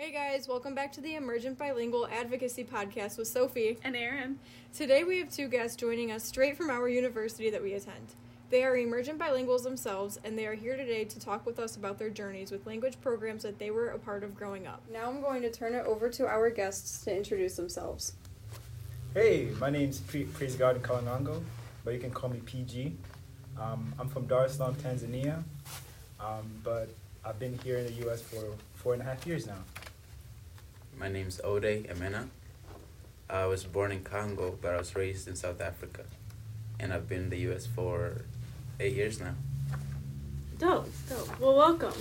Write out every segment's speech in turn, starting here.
Hey guys, welcome back to the Emergent Bilingual Advocacy Podcast with Sophie. And Aaron. Today we have two guests joining us straight from our university that we attend. They are emergent bilinguals themselves, and they are here today to talk with us about their journeys with language programs that they were a part of growing up. Now I'm going to turn it over to our guests to introduce themselves. Hey, my name's Pre- Praise God in Kalangango, but you can call me PG. Um, I'm from Dar es Salaam, Tanzania, um, but I've been here in the U.S. for four and a half years now. My name's Ode Emena. I was born in Congo, but I was raised in South Africa. And I've been in the US for eight years now. Dope, dope. Well, welcome.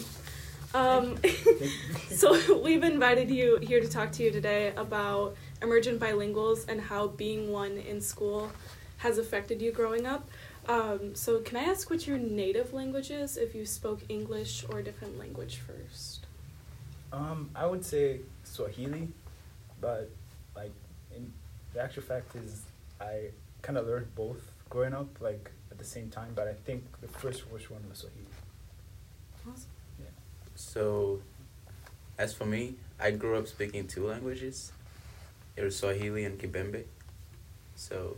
Um, so, we've invited you here to talk to you today about emergent bilinguals and how being one in school has affected you growing up. Um, so, can I ask what your native language is if you spoke English or a different language first? Um, I would say Swahili, but like in the actual fact is I kind of learned both growing up like at the same time, but I think the first first one was Swahili. Awesome. Yeah. So, as for me, I grew up speaking two languages. It was Swahili and Kibembe. So,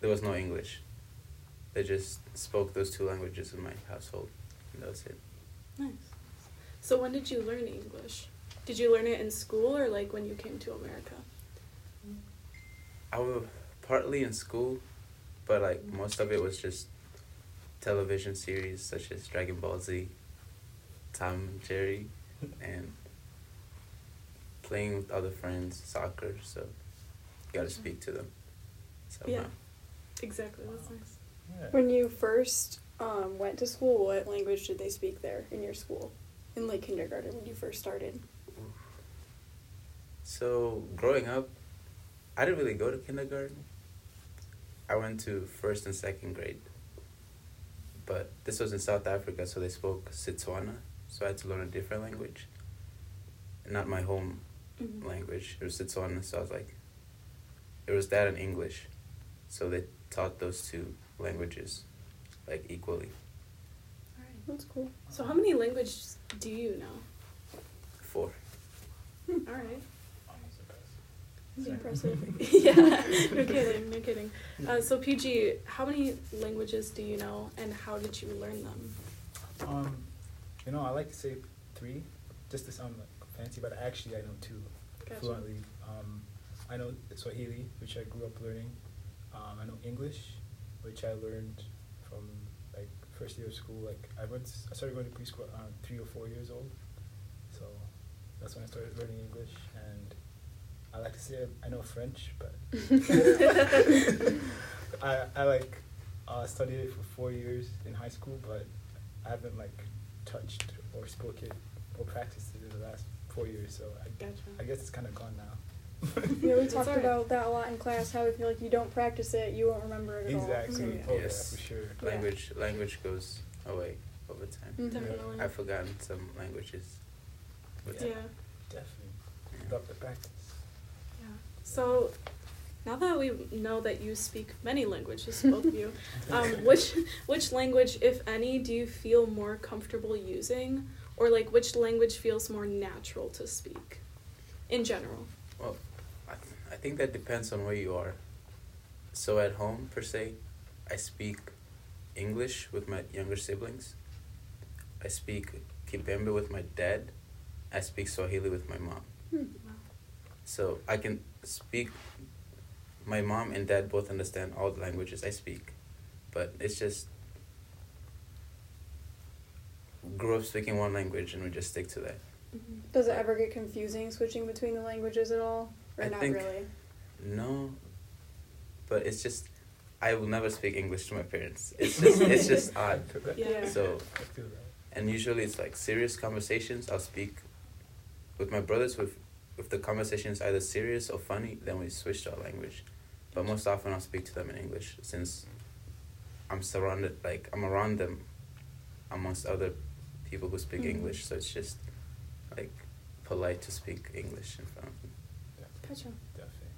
there was no English. They just spoke those two languages in my household, and that was it. Nice. So, when did you learn English? Did you learn it in school or like when you came to America? I was partly in school, but like most of it was just television series such as Dragon Ball Z, Tom and Jerry, and playing with other friends, soccer. So, you gotta speak to them. Somehow. Yeah. Exactly. That's nice. Yeah. When you first um, went to school, what language did they speak there in your school? In like kindergarten when you first started? So growing up, I didn't really go to kindergarten. I went to first and second grade. But this was in South Africa, so they spoke Setswana, so I had to learn a different language. Not my home Mhm. language. It was Setswana, so I was like, it was that and English, so they taught those two languages, like equally. Alright. That's cool. So, how many languages do you know? Four. All right. That's impressive. yeah. No kidding. No kidding. Uh, so, PG, how many languages do you know, and how did you learn them? Um, you know, I like to say three, just to sound like fancy, but actually I know two Gotcha. fluently. Um, I know Swahili, which I grew up learning. Um, I know English, which I learned from like first year of school. Like I went, I started going to preschool around three or four years old, so that's when I started learning English. And I like to say I know French, but I I like uh, studied it for four years in high school, but I haven't like touched or spoke it or practiced it in the last four years. So I, Gotcha. I guess it's kind of gone now. Yeah, we talked alright. about that a lot in class. How if you like you don't practice it, you won't remember it at all. Exactly. Mhm. Oh yeah, Yes. for sure. Yeah. Language language goes away over time. Mhm. Definitely. I've forgotten some languages. with Yeah. Definitely. Yeah. Keep the practice. So, now that we know that you speak many languages, both of you, um, which which language, if any, do you feel more comfortable using, or like which language feels more natural to speak, in general? Well, I, I think that depends on where you are. So at home, per se, I speak English with my younger siblings. I speak Kibembe with my dad. I speak Swahili with my mom. Hmm. So I can speak. My mom and dad both understand all the languages I speak, but it's just grew up speaking one language and we just stick to that. Mm-hmm. Does it ever get confusing switching between the languages at all, or I not think- really? No, but it's just I will never speak English to my parents. It's just it's just odd. Yeah. So I feel that. and usually it's like serious conversations. I'll speak with my brothers with if the conversation is either serious or funny, then we switch to our language. But most often I'll speak to them in English since I'm surrounded like I'm around them amongst other people who speak Mhm. English, so it's just like polite to speak English in front of them. Gotcha. Definitely.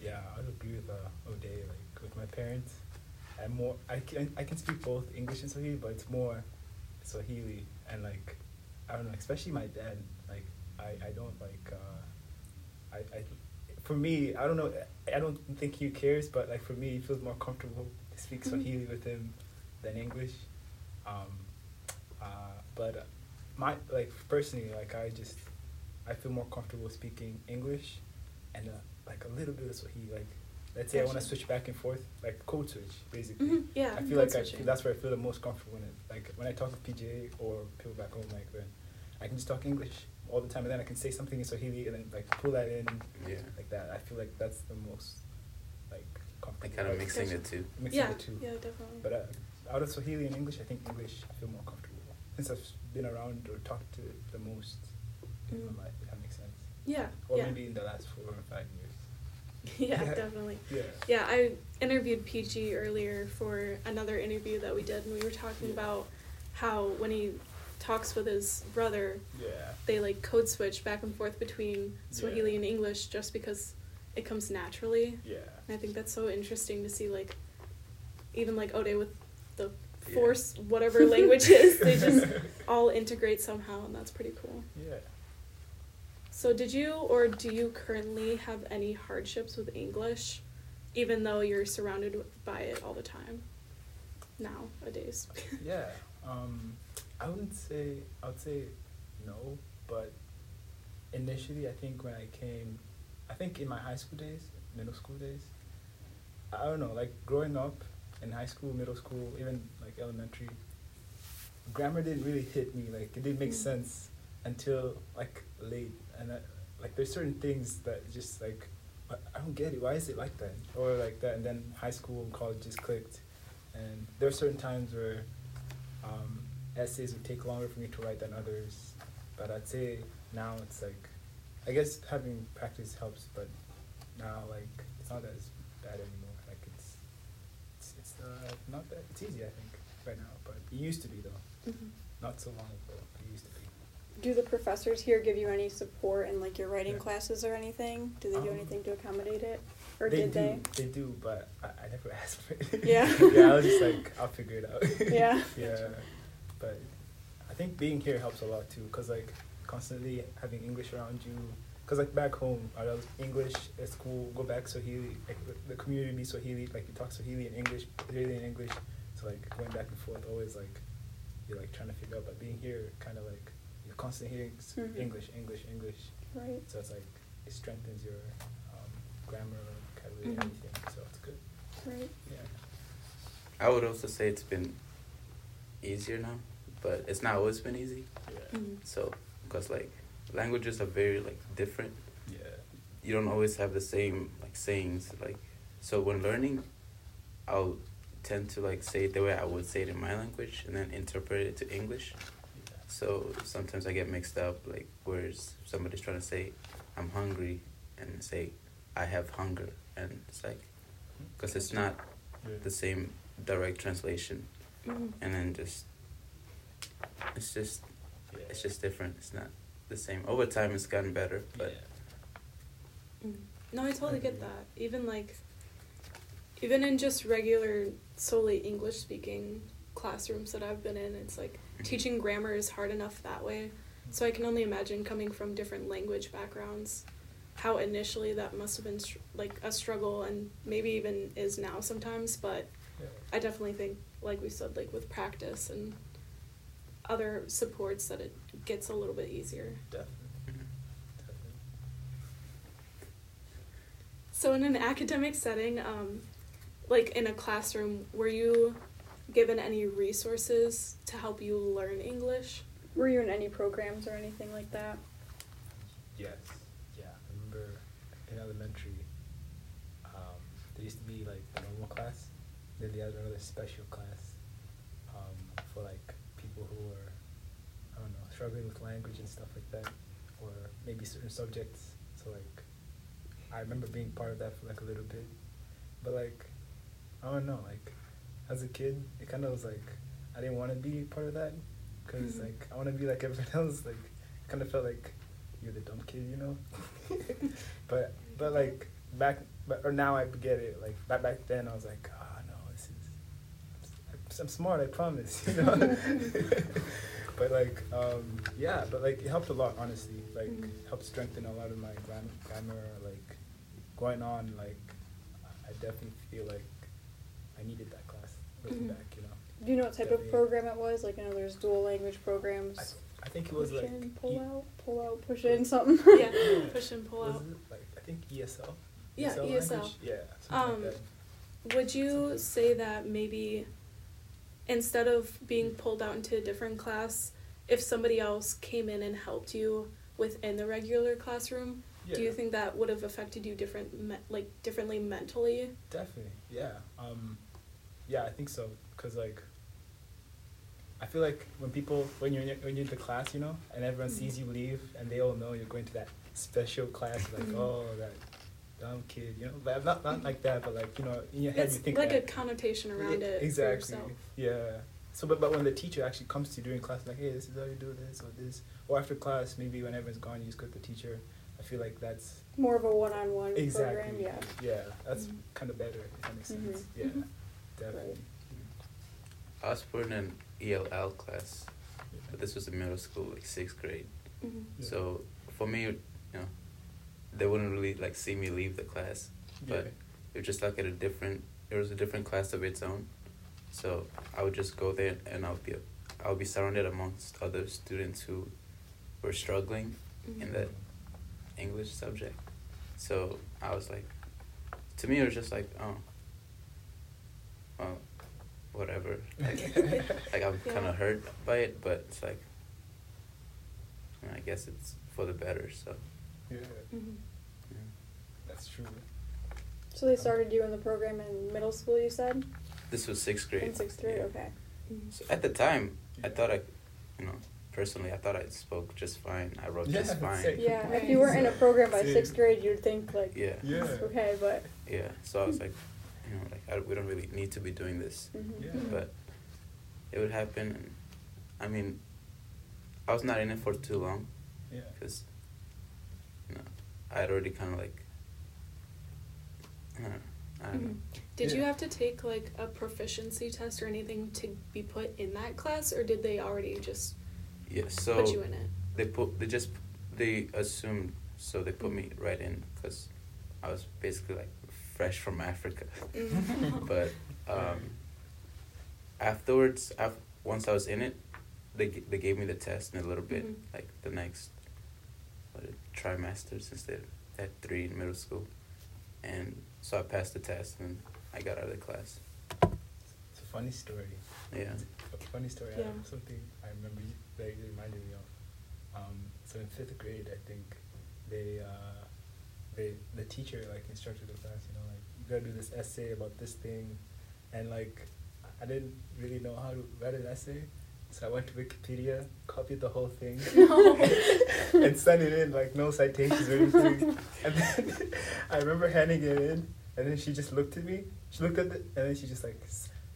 Yeah, I would agree with uh, Ode. Like with my parents, I'm more. I can I can speak both English and Swahili, but it's more Swahili and like I don't know. Especially my dad. Like I I don't like uh, I, I for me I don't know I don't think he cares, but like for me, he feels more comfortable to speak. Swahili with him than English. Um, uh, but my like personally, like I just I feel more comfortable speaking English and uh, like a little bit of Swahili. Like let's say I want to switch back and forth, like code switch basically. Mhm, Yeah, I feel like I feel that's where I feel the most comfortable in it. Like when I talk to PJ or people back home, like then I can just talk English all the time, and then I can say something in Swahili and then like pull that in Yeah. like that. I feel like that's the most like comfortable. Like kind of like, mixing the two. mixing yeah, the two. yeah, definitely. But uh, out of Swahili and English, I think English I feel more comfortable since I've been around or talked to the most. Mm. in my life, if that makes sense. yeah, Or yeah, maybe in the last four or five years. yeah, Yeah. definitely. Yeah. Yeah, I interviewed PG earlier for another interview that we did, and we were talking Yeah. about how when he talks with his brother, Yeah. they like code switch back and forth between Swahili Yeah. and English just because it comes naturally. Yeah. And I think that's so interesting to see, like, even like Ode with the Yeah. force, whatever language is, they just all integrate somehow, and that's pretty cool. Yeah. So, did you or do you currently have any hardships with English, even though you're surrounded by it all the time nowadays? yeah. Um, I wouldn't say I would say no, but initially I think when I came, I think in my high school days, middle school days, I don't know, like growing up in high school, middle school, even like elementary, grammar didn't really hit me. Like it didn't make Mm. sense until like late, and I, like there's certain things that just like I don't get it. Why is it like that or like that? And then high school and college just clicked, and there are certain times where um, essays would take longer for me to write than others. But I'd say now it's like, I guess having practice helps, but now like it's not as bad anymore. Like it's it's, it's uh, not that it's easy I think right now, but it used to be though. Mhm. Not so long ago. It used to be. Do the professors here give you any support in like your writing Yeah. classes or anything? Do they do Um, anything to accommodate it, or they did do, they? They do, but I, I never asked for it. Yeah. yeah, I was just like, I'll figure it out. Yeah. yeah, but I think being here helps a lot too, cause like constantly having English around you. Cause like back home, I was English at school. Go back Swahili. Like the- the community be Swahili. Like you talk Swahili and English, Swahili and English. So like going back and forth, always like you're like trying to figure out. But being here, kind of like you're constantly hearing s- Mhm. English, English, English. Right. So it's like it strengthens your um, grammar, vocabulary, Mhm. everything. So it's good. Right. Yeah. I would also say it's been easier now, but it's not always been easy. Yeah. Mhm. So, because like languages are very like different. Yeah. You don't always have the same like sayings. Like, so when learning, I'll tend to like say it the way I would say it in my language, and then interpret it to English. Yeah. So sometimes I get mixed up, like whereas somebody's trying to say, "I'm hungry," and say, "I have hunger," and it's like, because it's not Yeah. the same direct translation, Mhm. and then just, it's just, Yeah. it's just different. It's not the same. Over time, it's gotten better, but Yeah. Mm. No, I totally get that. Even like, even in just regular solely English speaking classrooms that I've been in, it's like Mhm. teaching grammar is hard enough that way. So I can only imagine coming from different language backgrounds, how initially that must have been str- like a struggle and maybe even is now sometimes. But Yeah. I definitely think, like we said, like with practice and other supports, that it gets a little bit easier. Definitely. Definitely. So, in an academic setting, um, like in a classroom, were you given any resources to help you learn English? Were you in any programs or anything like that? Yes. Yeah. I remember in elementary, um, there used to be like the normal class, then they had another special class um, for like people who are, I don't know, struggling with language and stuff like that, or maybe certain subjects. So like, I remember being part of that for like a little bit, but like, I don't know, like, as a kid, it kind of was like I didn't want to be part of that because Mhm. like I want to be like everyone else. Like, kind of felt like you're the dumb kid, you know. but but like back but or now I get it. Like back back then I was like, oh no, this is I'm, I'm smart. I promise, you know. but like, um, yeah, but like it helped a lot, honestly. Like, Mhm. helped strengthen a lot of my gram- grammar. Like, going on, like, I definitely feel like I needed that class. Looking Mhm. back, you know. Do you know what type of program it was? Like, you know there's dual language programs. I, I think it was push like in, pull E- out, pull out, push in, something. yeah, push and pull was out. it like I think ESL. Yeah, language? ESL. Yeah, something Um, like that. Would you say that maybe instead of being pulled out into a different class, if somebody else came in and helped you within the regular classroom, Yeah. do you think that would have affected you different, me- like differently mentally? Definitely, yeah. Um, yeah, I think so. Cause like, I feel like when people when you're in, when you're in the class, you know, and everyone Mhm. sees you leave, and they all know you're going to that special class, like Mhm. oh that dumb kid, you know. But not not like that, but like you know, in your head It's you think like that. a connotation around Yeah, it Exactly. Yeah. So, but but when the teacher actually comes to you during class, like, hey, this is how you do this or this, or after class, maybe when everyone's gone, you just go to the teacher. I feel like that's More of a one-on-one exactly. program, yeah. Yeah, that's Mhm. kind of better. If that makes Mhm. sense. Yeah, Mhm. definitely. I was put in an ELL class, but this was in middle school, like sixth grade. Mhm. Yeah. So for me, you know, they wouldn't really like see me leave the class, but Yeah. it was just like at a different. It was a different class of its own, so I would just go there and I'll be, I'll be surrounded amongst other students who were struggling Mhm. in that English subject. So I was like, to me, it was just like, oh, well, whatever. Like, like I'm kind of hurt by it, but it's like, I guess it's for the better. So, Yeah, Mhm. yeah. that's true. So they started you in the program in middle school, you said? this was sixth grade. In sixth grade, yeah. okay. Mhm. So at the time, I thought I, you know, personally, I thought I spoke just fine. I wrote just fine. same. Yeah, if you weren't in a program by Same. sixth grade, you'd think like, Yeah. Yeah. okay, but. Yeah. So I was like, you know, like I, we don't really need to be doing this. mhm. Yeah. but it would happen. And, I mean, I was not in it for too long Yeah. because, you know, I had already kind of like, I don't know. I don't know. Mhm. Did you have to take like a proficiency test or anything to be put in that class, or did they already just Yeah, so put you in it? they put they just they assumed so they put me right in because I was basically like fresh from Africa, Mhm. but um, afterwards, af- once I was in it, they g- they gave me the test in a little bit Mhm. like the next trimester since they had three in middle school, and so I passed the test and I got out of the class. It's a funny story. Yeah. It's a funny story. I Yeah. have something I remember you, that you reminded me of. Um, so in fifth grade, I think they, uh, they, the teacher like instructed the class, you know, like you gotta do this essay about this thing, and like I didn't really know how to write an essay, so I went to Wikipedia, copied the whole thing, No. and sent it in like no citations or anything. and then I remember handing it in, and then she just looked at me. She looked at it, and then she just like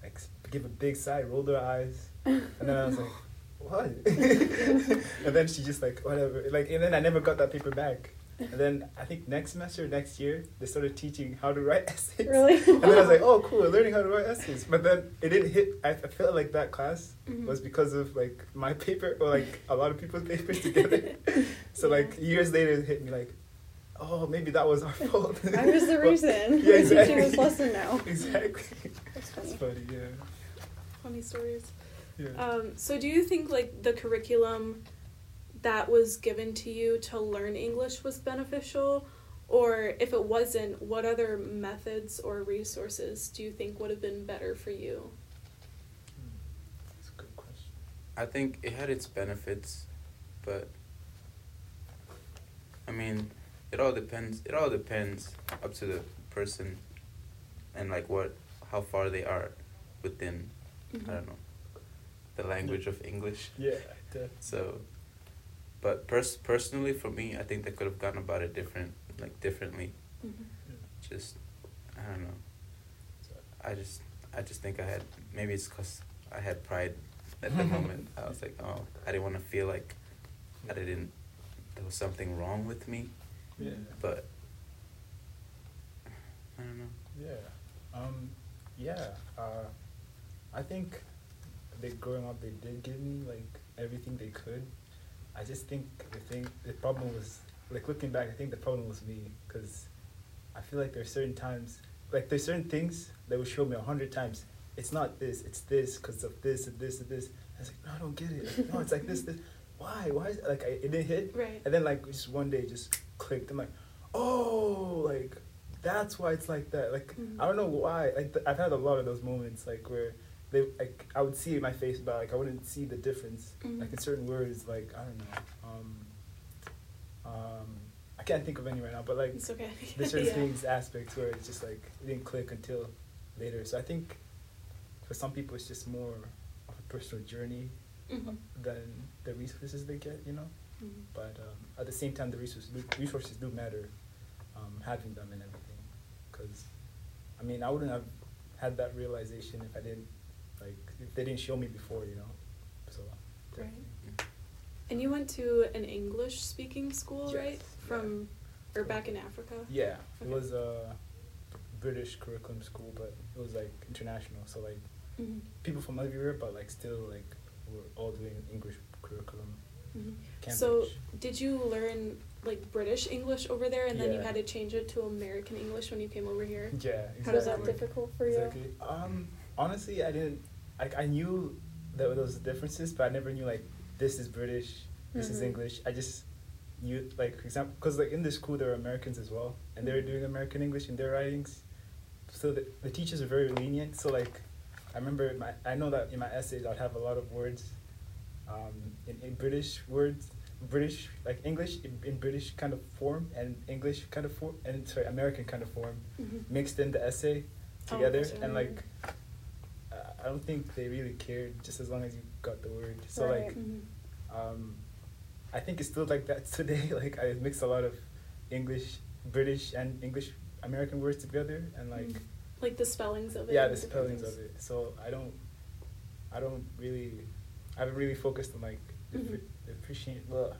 like gave a big sigh, rolled her eyes, and then I was like, what? and then she just like whatever, like, and then I never got that paper back. And then I think next semester, next year, they started teaching how to write essays. Really? And then I was like, oh, cool, we're learning how to write essays. But then it didn't hit. I, I felt like that class Mhm. was because of like my paper or like a lot of people's papers together. so like years later, it hit me like, oh, maybe that was our fault. I was the reason. Yeah, We're teaching exactly. this lesson now. exactly. That's That's funny. funny. Yeah. Funny stories. Yeah. Um, so do you think like the curriculum that was given to you to learn English was beneficial? Or if it wasn't, what other methods or resources do you think would have been better for you? That's a good question. I think it had its benefits, but I mean, it all depends. It all depends up to the person, and like what, how far they are within. I mm-hmm. don't know, the language of English. Yeah. def- So, but pers- personally, for me, I think they could have gone about it different, like differently. Mhm. yeah. Just, I don't know. I just, I just think I had maybe it's cause I had pride at the moment. I was like, oh, I didn't want to feel like I didn't. There was something wrong with me, yeah. but I don't know. Yeah. Um, yeah. Uh, I think they growing up they did give me like everything they could. I just think the thing, the problem was like looking back. I think the problem was me because I feel like there's certain times, like there's certain things that would show me a hundred times. It's not this. It's this because of this and this and this. I was like, no, I don't get it. Like, no, it's like this. This. Why? Why? Is, it? like I, it didn't hit. Right. And then like just one day just clicked. I'm like, oh, like that's why it's like that. Like Mhm. I don't know why. Like th- I've had a lot of those moments like where they like I would see it in my face, but like I wouldn't see the difference. Mhm. Like in certain words, like I don't know. Um, um, I can't think of any right now, but like It's okay. there's certain Yeah. things, aspects where it's just like it didn't click until later. So I think for some people it's just more of a personal journey Mhm. than the resources they get, you know. Mhm. But um, at the same time, the resources do, resources do matter, um, having them and everything. Because, I mean, I wouldn't have had that realization if I didn't, like, if they didn't show me before, you know. So. Right. And you went to an English speaking school, Yes, right? yeah. From or back in Africa? Yeah, Okay. it was a British curriculum school, but it was like international. So like Mhm. people from everywhere, but like still like we're all doing English curriculum. Mhm. So, did you learn like British English over there and then you had to change it to American English when you came over here? yeah, exactly. How was that difficult for you? Exactly. Um, honestly, I didn't. Like, I knew that there was differences, but I never knew like this is British, this is Mhm. English. I just knew like for example, because like in the school there were Americans as well, and they were doing American English in their writings. So the, the teachers are very lenient. So like, I remember my I know that in my essays I'd have a lot of words, um, in, in British words, British like English in, in British kind of form and English kind of form and sorry American kind of form Mhm. mixed in the essay Oh, together gotcha. and like I don't think they really cared just as long as you got the word. So Right. like Mhm. um I think it's still like that today. like I mix a lot of English, British and English American words together and like Mhm. Like the spellings of it. yeah, the spellings things. of it. So I don't I don't really I haven't really focused on like Mhm. differentiate well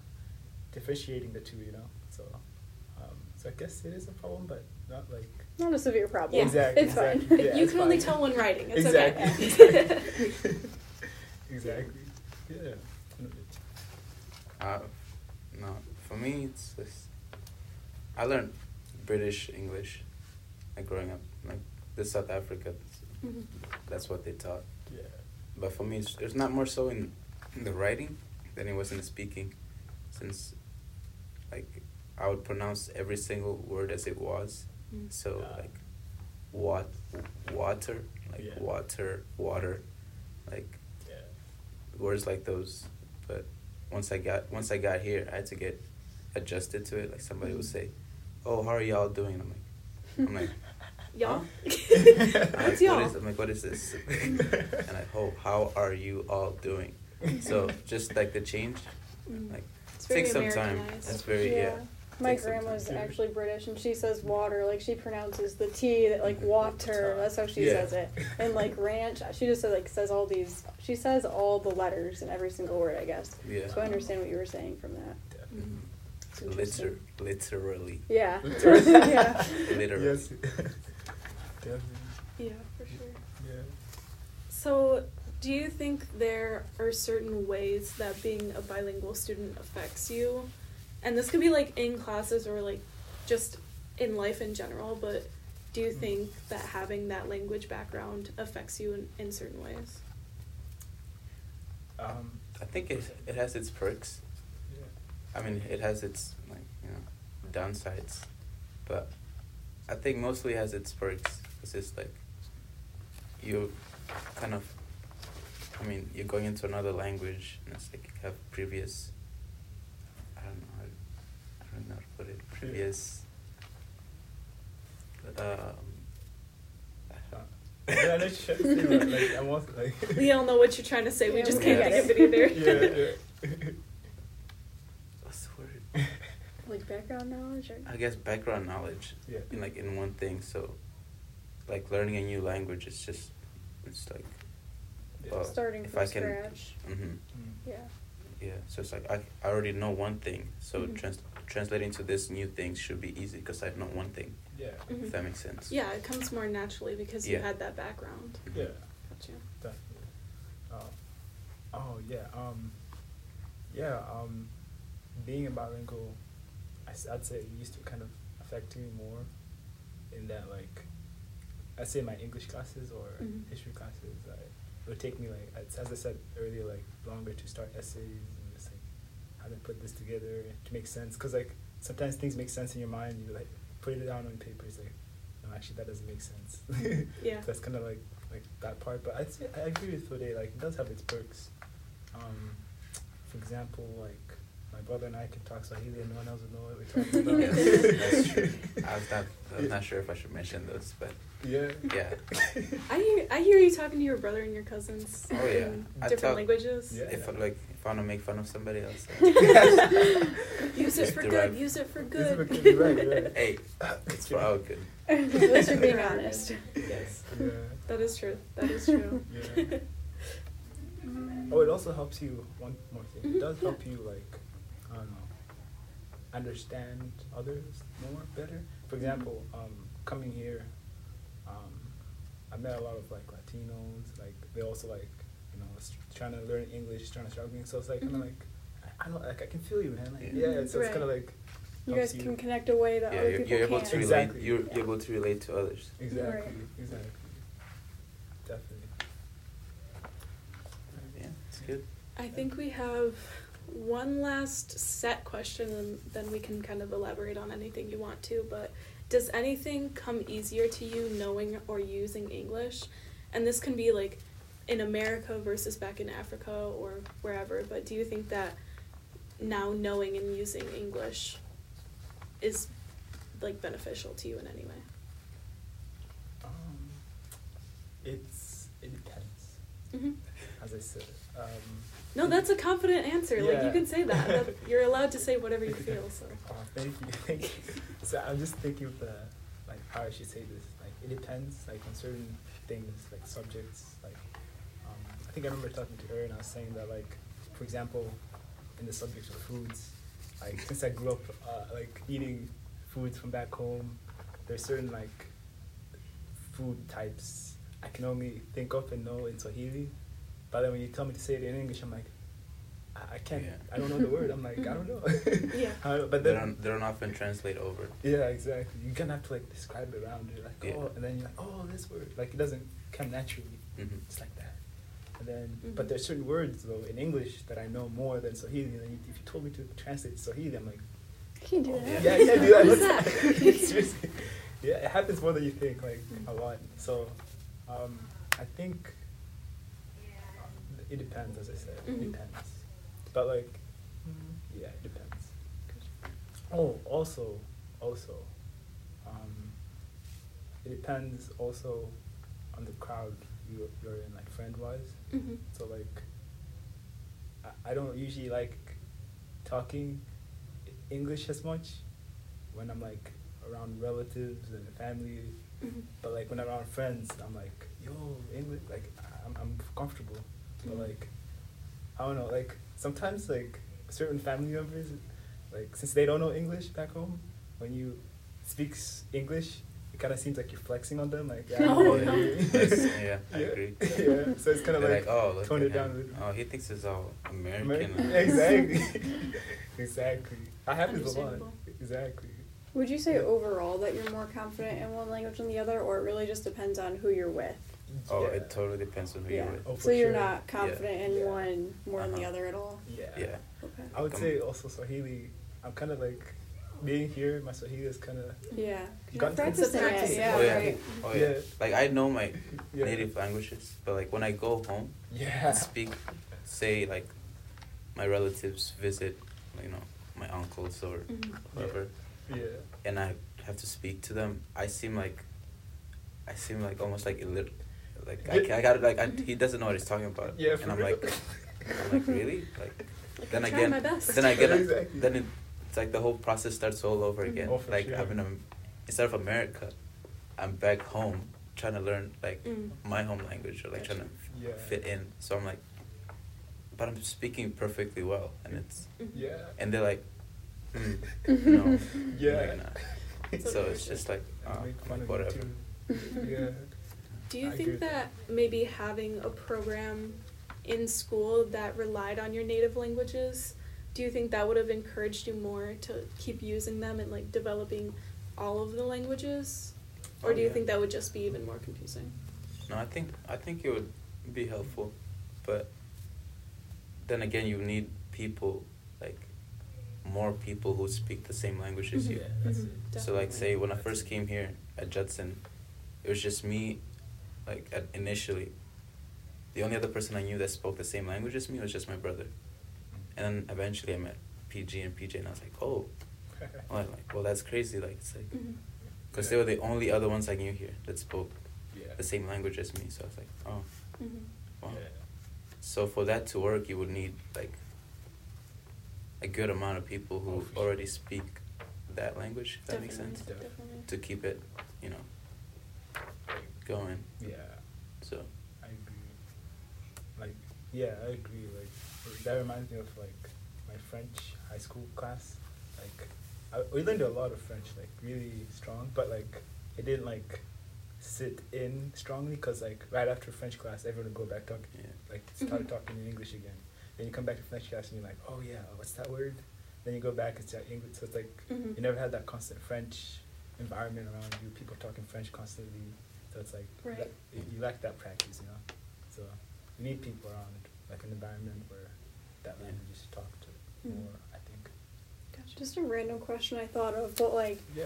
differentiating the two, you know. So um so I guess it is a problem but not like Not a severe problem. Yeah. Exactly, It's fine. Yeah, you it's can only tell when writing. It's exactly. okay. exactly. Yeah. Uh, no, for me it's just I learned British English, like growing up, like the South Africa. Mhm. That's what they taught. Yeah. But for me, it's, it's not more so in, in the writing than it was in the speaking, since like I would pronounce every single word as it was. Mm. So Ah. like, wat, water, like Yeah. water, water, like Yeah. words like those. But once I got once I got here, I had to get adjusted to it. Like somebody would say, "Oh, how are y'all doing?" I'm like, I'm like, Y'all? Huh? What's I'm like, y'all? is, I'm like, what is this? and I hope, how are you all doing? So just like the change, Mm. like It's very takes some time. That's very yeah. My takes some grandma's actually British, and she says water like she pronounces the T that like mm-hmm. water. That's how she Yeah. says it. And like ranch, she just says, like says all these. She says all the letters in every single word, I guess. Yeah. So I understand what you were saying from that. Definitely. It's interesting. Liter- literally, Yeah. Literally. yeah. literally. Yes. Definitely. Yeah, for sure. Yeah. So, do you think there are certain ways that being a bilingual student affects you? And this could be like in classes or like just in life in general, but do you think that having that language background affects you in, in certain ways? Um, I think it it has its perks. yeah. I mean, it has its like you know downsides, but I think mostly has its perks. It's just like you kind of, I mean, you're going into another language, and it's like you have previous. I don't know. How, I don't know how to put it. Previous. Um, Uh, yeah, I know what you're trying to say, but, like, I'm also like. We all know what you're trying to say. We Yeah, just can't get think of it. it either. yeah, yeah. what's the word? Like background knowledge, or I guess background knowledge. Yeah. In like in one thing, so. Like learning a new language is just, it's like. Yeah. well, starting if from I can- scratch. Mm-hmm. Mm. Yeah. Yeah, so it's like I, I already know one thing, so Mhm. trans- translating to this new thing should be easy because I know one thing. Yeah. Mhm. If that makes sense. Yeah, it comes more naturally because you had that background. Yeah. Gotcha. Definitely. Oh. Oh yeah. Um. Yeah, um, being a bilingual, I, would say it used to kind of affect me more in that, like, I'd say my English classes or Mhm. history classes, I, it would take me, like, as I said earlier, like, longer to start essays and just, like, how to put this together to make sense. Because, like, sometimes things make sense in your mind, you, like, put it down on paper, it's like, no, actually, that doesn't make sense. Yeah. That's kind of like, like that part. But I'd say, I agree with Ode, like, it does have its perks. Um, for example, like my brother and I can talk Swahili and no one else would know what we're talking about. Yes, that's true. I was not, I was not sure if I should mention those, but Yeah. yeah. I hear I hear you talking to your brother and your cousins Oh, yeah. in I different talk- languages. Yeah. If I, like if I want to make fun of somebody else, Use it for good. Use it for Use good. it for good, right, right. hey, it's for our good. At least you're being honest. Yes, Yeah. that is true. That is true. Yeah. Mm. Oh, it also helps you. One more thing. It mm-hmm. does help you, like, I understand others more better. For example, um, coming here, um, I met a lot of like Latinos. Like they also like, you know, trying to learn English, trying to struggling. So it's like kind of like, I, I don't like I can feel you, man. Like, Yeah. yeah. So it's kind of like. You helps guys can connect a way that Yeah, other you're, people you're able can't. to relate. Exactly. You're, Yeah. you're able to relate to others. Exactly. Right. Exactly. Definitely. Yeah, it's good. I think we have one last set question and then we can kind of elaborate on anything you want to. But does anything come easier to you knowing or using English? And this can be like in America versus back in Africa or wherever. But do you think that now knowing and using English is like beneficial to you in any way? Um, it's As I said. Um, No, that's a confident answer. Like you can say that. that. You're allowed to say whatever you feel. So. Oh, thank you, thank you. So I'm just thinking of the like how I should say this. Like it depends, like on certain things, like subjects. Like um, I think I remember talking to her and I was saying that like, for example, in the subject of foods, like since I grew up uh, like eating foods from back home, there's certain like food types I can only think of and know in Swahili. But then when you tell me to say it in English, I'm like, I, I can't. Yeah. I don't know the word. I'm like, I don't know. Yeah. How- but they then don't they don't often translate over. yeah, exactly. You're gonna have to like describe it around it, like Yeah. oh, and then you're like oh, this word, like it doesn't come naturally. hmm It's like that. And then, Mhm. but there's certain words though in English that I know more than Swahili. And then you, if you told me to translate Swahili, I'm like, can You can do oh, that. yeah, yeah, do that. What's that? Seriously. yeah, it happens more than you think, like a lot. So, um, I think it depends, as I said. Mhm. It depends. But like, mm, yeah, it depends. Oh, also, also, um, it depends also on the crowd you you're in, like friend wise. hmm So like, I, I don't usually like talking English as much when I'm like around relatives and family. hmm But like when I'm around friends, I'm like, yo, English. Like I'm I'm comfortable. But like, I don't know. Like sometimes like certain family members, like since they don't know English back home, when you speak English, it kind of seems like you're flexing on them. Like, yeah, I Oh, no. you mean. Yes, yeah, I agree. yeah. So it's kind of They're like, oh, tone it down. him. Oh, he thinks it's all American. American. exactly. exactly. That happens a lot. Exactly. Would you say overall that you're more confident in one language than the other, or it really just depends on who you're with? Oh, Yeah. it totally depends on who yeah. you're with. Oh, so for you're sure. not confident in Yeah. one more than the Uh-huh. other at all. Yeah. Yeah. Okay. I would Com- say also Swahili. I'm kind of like being here. My Swahili is kind of Yeah. You You're got- practicing Practice. it. Yeah. oh yeah. Right. Oh yeah. Yeah. Like I know my yeah. native languages, but like when I go home Yeah. and speak, say like my relatives visit, you know, my uncles or Mhm. whoever, Yeah. and I have to speak to them, I seem like, I seem like almost like illit, like I, Yeah. I got like I, he doesn't know what he's talking about. Yeah. and I'm real. like, I'm like really like. Like Then I'm again- my best. Then I get Exactly. then it, it's like the whole process starts all over Mhm. again. Oh, like sure. I'm in a, instead of America, I'm back home trying to learn like Mm. my home language or like trying to Yeah. fit in. So I'm like, but I'm speaking perfectly well, and it's Mhm. Yeah. and they're like, mm, no, Yeah. maybe not. It's so it's just like, And oh, make whatever. yeah. Do you I think with that maybe having a program in school that relied on your native languages do you think that would have encouraged you more to keep using them and like developing all of the languages? Or Oh, do you yeah. think that would just be even more confusing? No, I think I think it would be helpful, but then again, you need people like more people who speak the same language as you. Yeah, that's Mhm. it. So like, say when I first came here at Judson, it was just me. Like at initially, the only other person I knew that spoke the same language as me was just my brother, and then eventually I met PG and PJ, and I was like, oh, oh like well that's crazy. Like it's like Mm-hmm. because they were the only other ones I knew here that spoke yeah. the same language as me. So I was like, oh, Mm-hmm. wow. Yeah. So for that to work, you would need like a good amount of people who Oh, for sure. already speak that language. If that makes sense. Definitely. To keep it, you know, going. Yeah, So I agree. Like, yeah, I agree. Like, that reminds me of like my French high school class. Like, I, we learned a lot of French, like really strong, but like it didn't like sit in strongly because like right after French class, everyone would go back talking, yeah, like start Mhm. talking in English again. Then you come back to French class and you're like, oh yeah, what's that word? Then you go back it's like English. So it's like Mm-hmm. you never had that constant French environment around you. People talking French constantly. So it's like Right. that, you lack that practice, you know. So you need people around, like an environment where that Yeah. language is talked to Mhm. more. I think. Gotcha. Just a random question I thought of, but like, Yeah.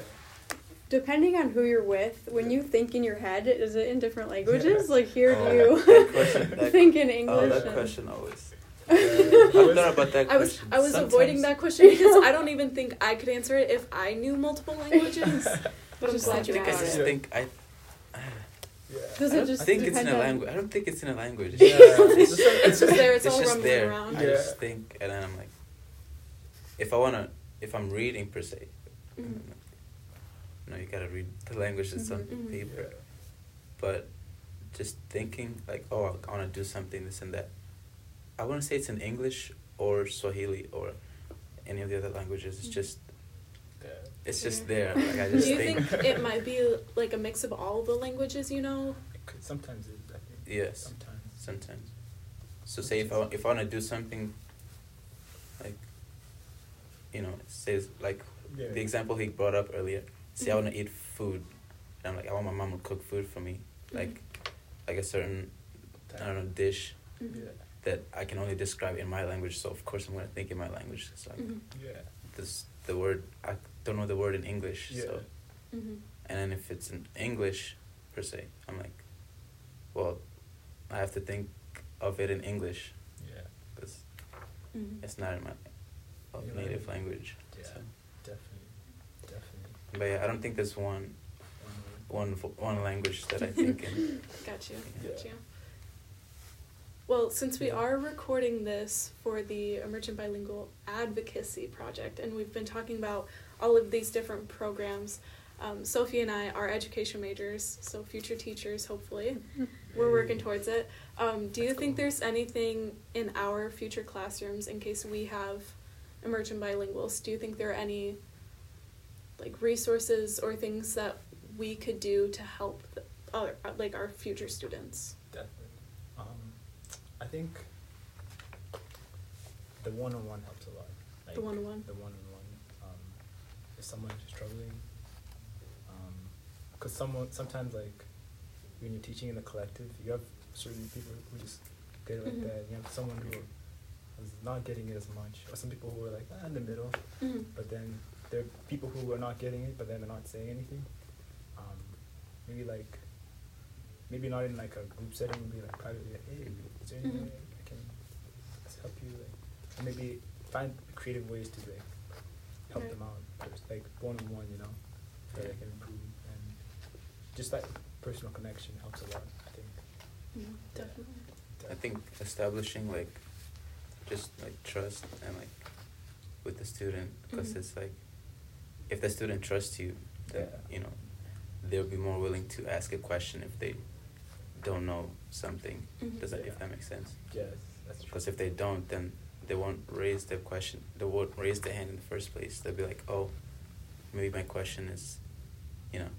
depending on who you're with, when Yeah. you think in your head, is it in different languages? Like, here Oh, do you question- that- think in English? oh, English? that and- question always. Yeah. I've thought about that I was question. I was Sometimes- avoiding that question because I don't even think I could answer it if I knew multiple languages. But I'm glad like you think I I just think I. Yeah. Does I it don't just think it's in a language. I don't think it's in a language. Yeah. It's just- It's just there. It's, it's all just rumbling there. around. I Yeah. just think, and then I'm like, if I wanna, if I'm reading per se, Mhm. no, you gotta read the language that's on Mhm. Mhm. paper. Yeah. But just thinking like, oh, I wanna do something this and that. I wouldn't say it's in English or Swahili or any of the other languages. It's Mhm. just, Yeah. It's just there. Like I Do you think, think it might be like a mix of all the languages you know? It could, sometimes it. I think. Yes. Sometimes. sometimes. So say if I if I wanna do something, like, you know, says like Yeah. the example he brought up earlier. Say I Mhm. want to eat food, and I'm like, I want my mom to cook food for me, like, like a certain I don't know dish Mhm. Yeah. that I can only describe in my language. So of course I'm gonna think in my language. So like, Mhm. Yeah. this the word I don't know the word in English. Yeah. So Mhm. and then if it's in English per se, I'm like, well, I have to think of it in English Yeah. because Mhm. it's not in my Your native language. language. Yeah. So. Definitely. Definitely. But yeah, I don't think there's one One word. one vo- one language that I think in. Got you. Yeah. Got you. Well, since we Yeah. are recording this for the Emergent Bilingual Advocacy Project, and we've been talking about all of these different programs, um, Sophie and I are education majors, so future teachers, hopefully. We're working towards it. Um, do you That's think cool. there's anything in our future classrooms in case we have emergent bilinguals? Do you think there are any like resources or things that we could do to help the, other, like our future students? Definitely. Um, I think the one-on-one helps a lot. Like, The one-on-one? The one-on-one. Um, if someone's struggling, because someone sometimes like when you're teaching in a collective, you have certain people who just get it like Mhm. that. You have someone who is not getting it as much, or some people who are like ah, in the middle. Mm-hmm. But then there are people who are not getting it, but then they're not saying anything. Um, maybe like, maybe not in like a group setting, maybe like privately, like, hey, is there any Mhm. I can help you? Like, maybe find creative ways to like help Right. them out, just like one on one, you know, so they can improve. And just that personal connection helps a lot, I think. Mm-hmm. Definitely. I think establishing like just like trust and like with the student because Mhm. it's like if the student trusts you, then Yeah. you know they'll be more willing to ask a question if they don't know something. Mhm. Does that Yeah. if that makes sense? Yes, that's true. Because if they don't, then they won't raise their question. They won't raise their hand in the first place. They'll be like, "Oh, maybe my question is, you know,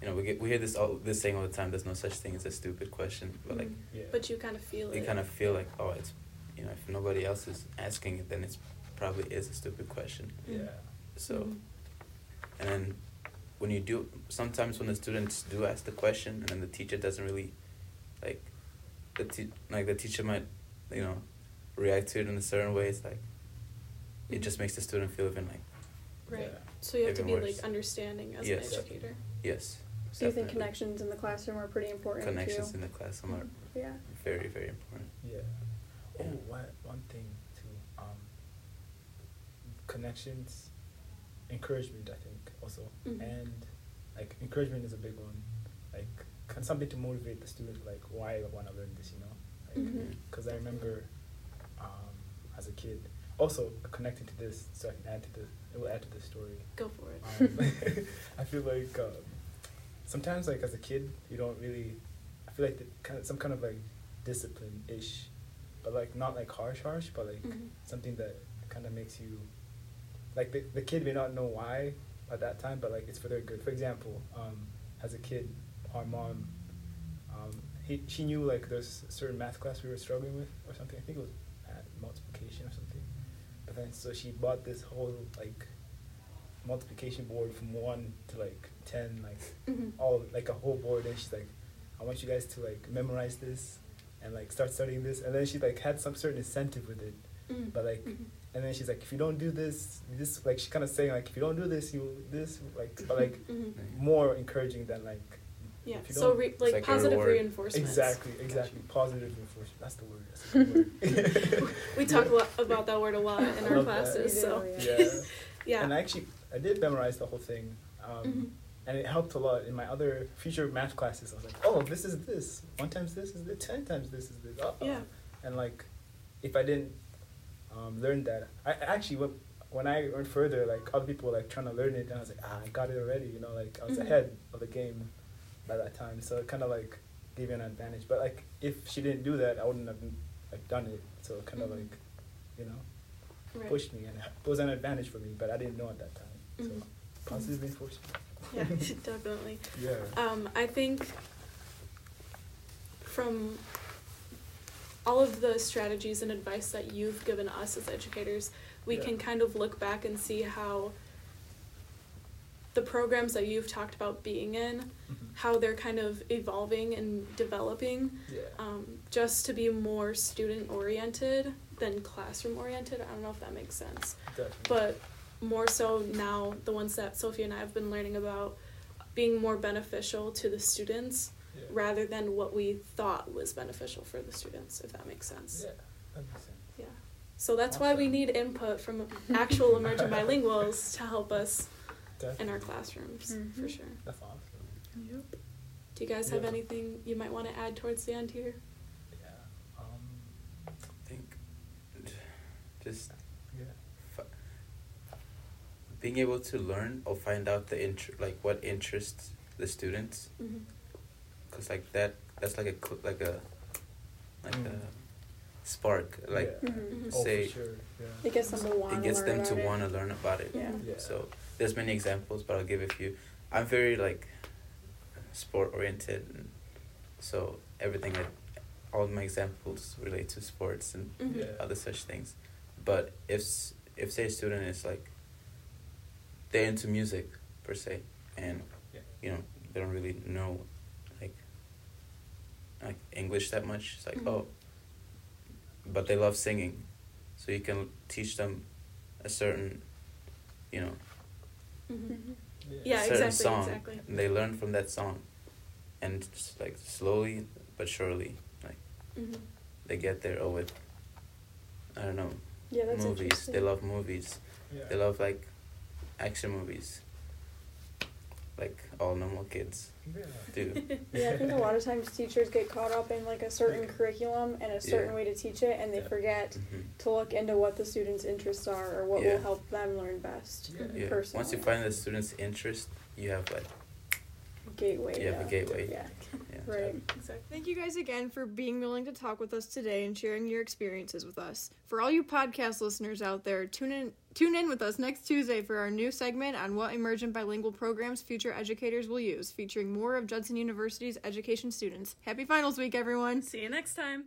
you know, we get we hear this all this saying all the time. There's no such thing as a stupid question, but like Mhm. Yeah. But you kind of feel it you it. kind of feel like, oh, it's, you know, if nobody else is asking it, then it's probably is a stupid question. Yeah. So, Mhm. and then when you do, sometimes when the students do ask the question and then the teacher doesn't really, like, the te- like the teacher might, you know, react to it in a certain way. It's like, it just makes the student feel even like, Right. Yeah. So you have to be worse. like understanding as Yes. an educator. yes. So you think connections in the classroom are pretty important Connections too? in the classroom are Yeah. very, very important. Yeah. Yeah. Oh, one one thing too. Um, connections, encouragement. I think also, Mhm. and like encouragement is a big one. Like can something to motivate the student. Like why I want to learn this. You know. Because I remember, um, as a kid. Also connecting to this, so I can add to this. It will add to the story. Go for it. Um, I feel like um, sometimes, like as a kid, you don't really. I feel like the, kind of some kind of like discipline ish, but like not like harsh, harsh, but like Mhm. something that kind of makes you. Like the the kid may not know why at that time, but like it's for their good. For example, um, as a kid, our mom, um, he she knew like there's a certain math class we were struggling with or something. I think it was multiplication or something. But then so she bought this whole like multiplication board from one to like ten, like Mhm. all like a whole board, and she's like, I want you guys to like memorize this and like start studying this, and then she like had some certain incentive with it, Mhm. but like. Mhm. And then she's like, if you don't do this, this like she kind of saying like, if you don't do this, you this like, but like Mhm. more encouraging than like. Yeah. if you So re- like, like positive reinforcement. Exactly, exactly. Positive reinforcement. That's the word. That's the word. We talk a lot about that word a lot in I our love that. classes. So yeah. yeah. And I actually, I did memorize the whole thing, um, Mhm. and it helped a lot in my other future math classes. I was like, oh, this is this. One times this is this. Ten times this is this. Uh-oh. Yeah. And like, if I didn't um, learn that, I I actually went when I went further. Like other people were like trying to learn it, and I was like, ah, I got it already. You know, like I was Mhm. ahead of the game by that time. So it kind of like gave you an advantage. But like, if she didn't do that, I wouldn't have like done it. So it kind of Mhm. like, you know, Right. pushed me, and it was an advantage for me. But I didn't know at that time. So positive reinforcement. Yeah, definitely. Yeah. Um, I think from all of the strategies and advice that you've given us as educators, we Yeah. can kind of look back and see how the programs that you've talked about being in, Mhm. how they're kind of evolving and developing Yeah. um, just to be more student oriented than classroom oriented. I don't know if that makes sense. Definitely. But more so now, the ones that Sophie and I have been learning about being more beneficial to the students yeah. rather than what we thought was beneficial for the students, if that makes sense. Yeah, that makes sense. Yeah. So that's why we need input from actual emerging bilinguals to help us in our classrooms, for Mhm. sure. That's awesome. Yep. Do you guys have Yeah. anything you might want to add towards the end here? Yeah. Um. I think just Yeah. fi- being able to learn or find out the int- like what interests the students Mm-hmm. because like that that's like a cl- like a like Mm. a spark like Yeah. Mhm. Oh, say for sure. Yeah. It gets them to want it gets learn them to about it. want to learn about it Yeah. Yeah. so there's many examples but i'll give a few i'm very like sport oriented and so everything I, all my examples relate to sports and Mhm. Yeah. other such things but if s- if say a student is like they're into music per se and Yeah. you know they don't really know like like english that much it's like Mhm. oh but they love singing so you can teach them a certain you know Mm-hmm. Mhm. Yeah, certain exactly, song exactly. and they learn from that song and just like slowly but surely like Mm-hmm. they get there or with i don't know Yeah, that's movies they love movies Yeah. they love like action movies like all normal kids Yeah. do Yeah, I think a lot of times teachers get caught up in like a certain Yeah. curriculum and a certain Yeah. way to teach it, and they Yeah. forget Mhm. to look into what the students' interests are or what Yeah. will help them learn best. Yeah. yeah Personally. once you find the student's interest you have like Gateway. you have a gateway Yeah. yeah Right. Exactly. Thank you guys again for being willing to talk with us today and sharing your experiences with us. For all you podcast listeners out there, tune in tune in with us next Tuesday for our new segment on what emergent bilingual programs future educators will use, featuring more of Judson University's education students. Happy finals week, everyone. See you next time.